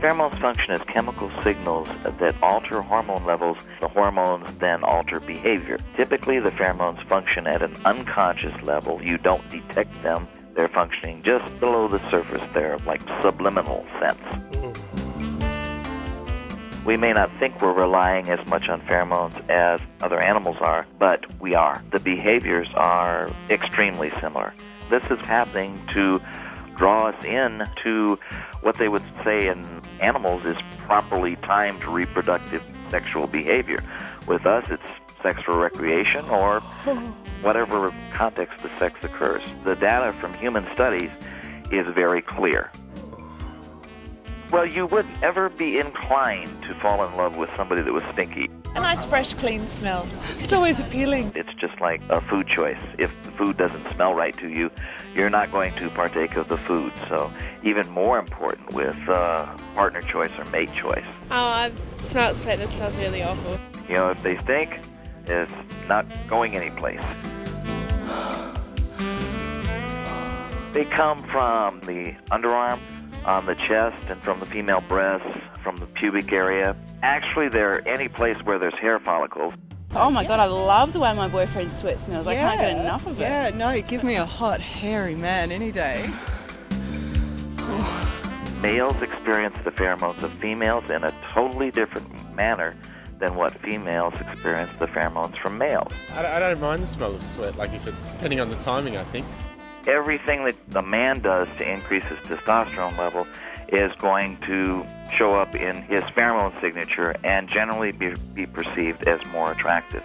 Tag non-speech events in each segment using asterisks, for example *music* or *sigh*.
Pheromones function as chemical signals that alter hormone levels. The hormones then alter behavior. Typically, the pheromones function at an unconscious level. You don't detect them. They're functioning just below the surface there, like subliminal sense. We may not think we're relying as much on pheromones as other animals are, but we are. The behaviors are extremely similar. This is happening to draw us in to what they would say in animals is properly timed reproductive sexual behavior. With us, it's sex for recreation or *laughs* whatever context the sex occurs. The data from human studies is very clear. Well, you wouldn't ever be inclined to fall in love with somebody that was stinky. A nice, fresh, clean smell. It's always appealing. It's just like a food choice. If the food doesn't smell right to you, you're not going to partake of the food. So, even more important with uh, partner choice or mate choice. Oh, I smelled sweat. That smells really awful. You know, if they stink, it's not going anyplace. They come from the underarm, on the chest, and from the female breasts, from the pubic area. Actually, they're any place where there's hair follicles. Oh my god, I love the way my boyfriend's sweat smells. I can't get enough of it. Yeah, no, give me a hot, hairy man any day. Males experience the pheromones of females in a totally different manner than what females experience the pheromones from males. I, I don't mind the smell of sweat, like if it's depending on the timing, I think. Everything that the man does to increase his testosterone level is going to show up in his pheromone signature and generally be, be perceived as more attractive.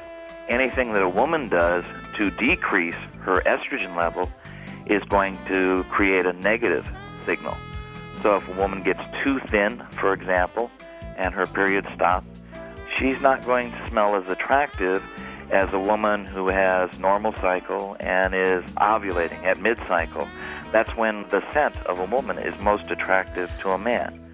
Anything that a woman does to decrease her estrogen level is going to create a negative signal. So if a woman gets too thin, for example, and her period stops, she's not going to smell as attractive as a woman who has normal cycle and is ovulating at mid-cycle. That's when the scent of a woman is most attractive to a man.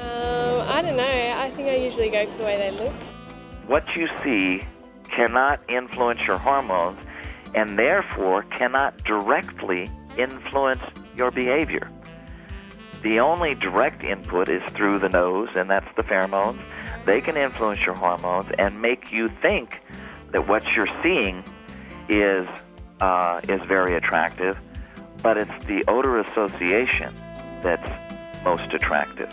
Um, I don't know. I think I usually go for the way they look. What you see cannot influence your hormones and therefore cannot directly influence your behavior. The only direct input is through the nose, and that's the pheromones. They can influence your hormones and make you think that what you're seeing is uh, is very attractive, but it's the odor association that's most attractive.